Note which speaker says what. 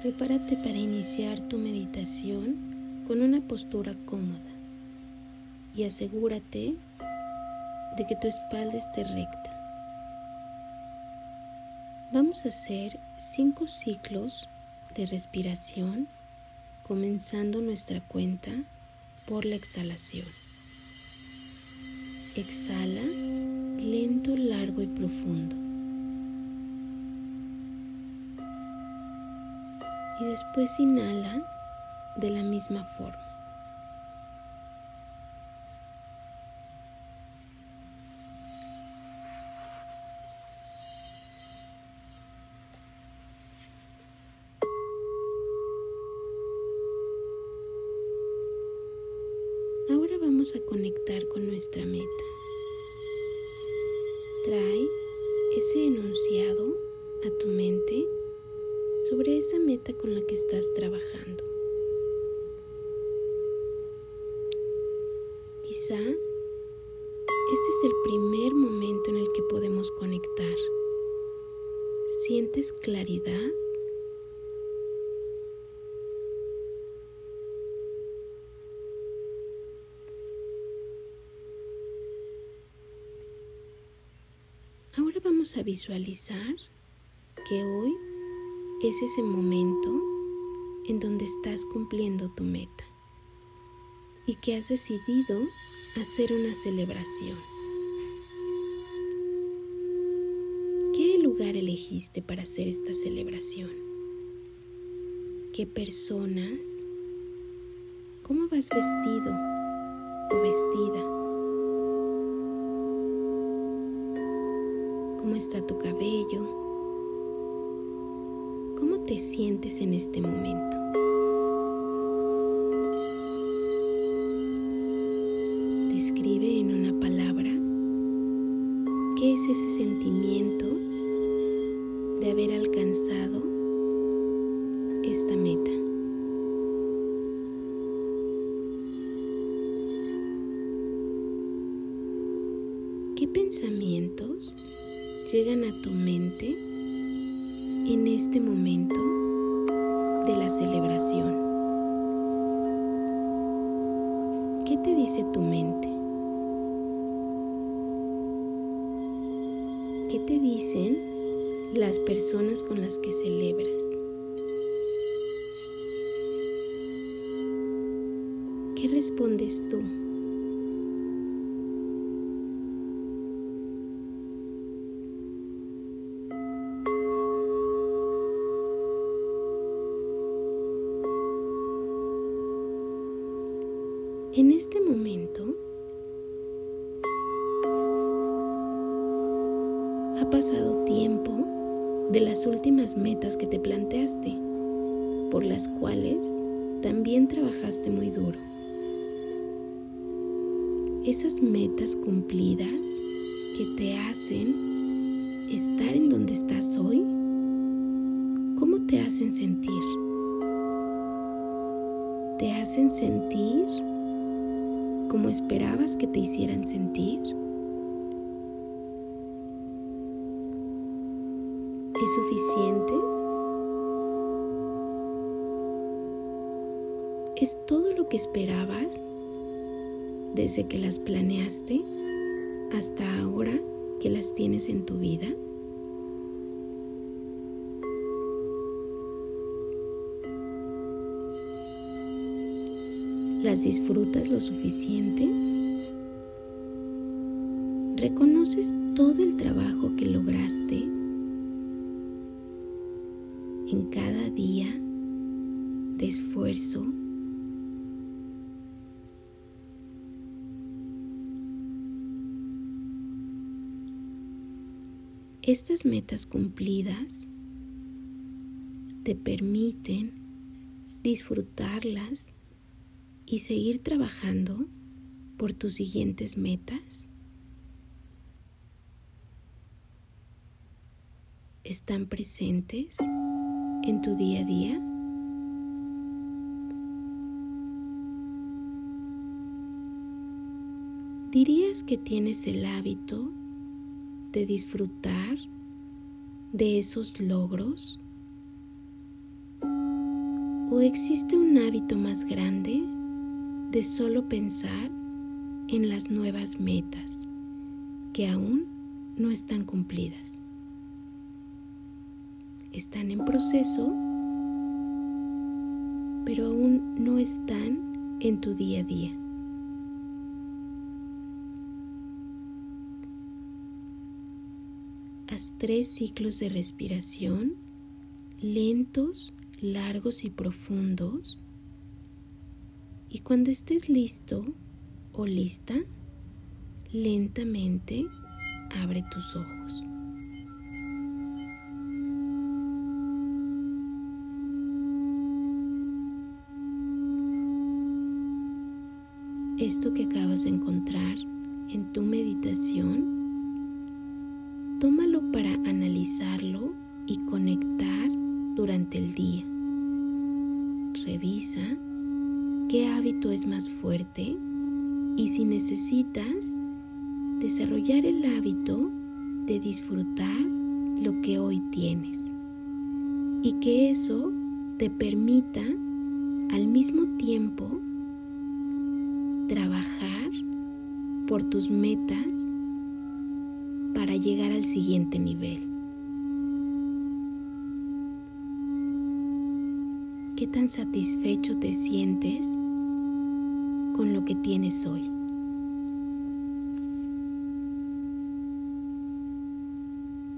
Speaker 1: Prepárate para iniciar tu meditación con una postura cómoda y asegúrate de que tu espalda esté recta. Vamos a hacer cinco ciclos de respiración comenzando nuestra cuenta por la exhalación. Exhala lento, largo y profundo. Y después inhala de la misma forma. Ahora vamos a conectar con nuestra meta. Trae ese enunciado a tu mente sobre esa meta con la que estás trabajando. Quizá este es el primer momento en el que podemos conectar. ¿Sientes claridad? Ahora vamos a visualizar que hoy es ese momento en donde estás cumpliendo tu meta y que has decidido hacer una celebración. ¿Qué lugar elegiste para hacer esta celebración? ¿Qué personas? ¿Cómo vas vestido o vestida? ¿Cómo está tu cabello? ¿Cómo te sientes en este momento? Describe en una palabra qué es ese sentimiento de haber alcanzado esta meta. ¿Qué pensamientos llegan a tu mente en este momento de la celebración? ¿Qué te dice tu mente? ¿Qué te dicen las personas con las que celebras? ¿Qué respondes tú? En este momento ha pasado tiempo de las últimas metas que te planteaste, por las cuales también trabajaste muy duro. Esas metas cumplidas que te hacen estar en donde estás hoy, ¿cómo te hacen sentir? ¿Te hacen sentir como esperabas que te hicieran sentir? ¿Es suficiente? ¿Es todo lo que esperabas desde que las planeaste hasta ahora que las tienes en tu vida? ¿Las disfrutas lo suficiente? ¿Reconoces todo el trabajo que lograste en cada día de esfuerzo? Estas metas cumplidas te permiten disfrutarlas y seguir trabajando por tus siguientes metas? ¿Están presentes en tu día a día? ¿Dirías que tienes el hábito de disfrutar de esos logros? ¿O existe un hábito más grande de solo pensar en las nuevas metas que aún no están cumplidas? Están en proceso, pero aún no están en tu día a día. Haz tres ciclos de respiración lentos largos y profundos. Y cuando estés listo o lista, lentamente abre tus ojos. Esto que acabas de encontrar en tu meditación, tómalo para analizarlo y conectar durante el día. Revisa qué hábito es más fuerte y si necesitas desarrollar el hábito de disfrutar lo que hoy tienes y que eso te permita al mismo tiempo trabajar por tus metas para llegar al siguiente nivel. ¿Qué tan satisfecho te sientes con lo que tienes hoy?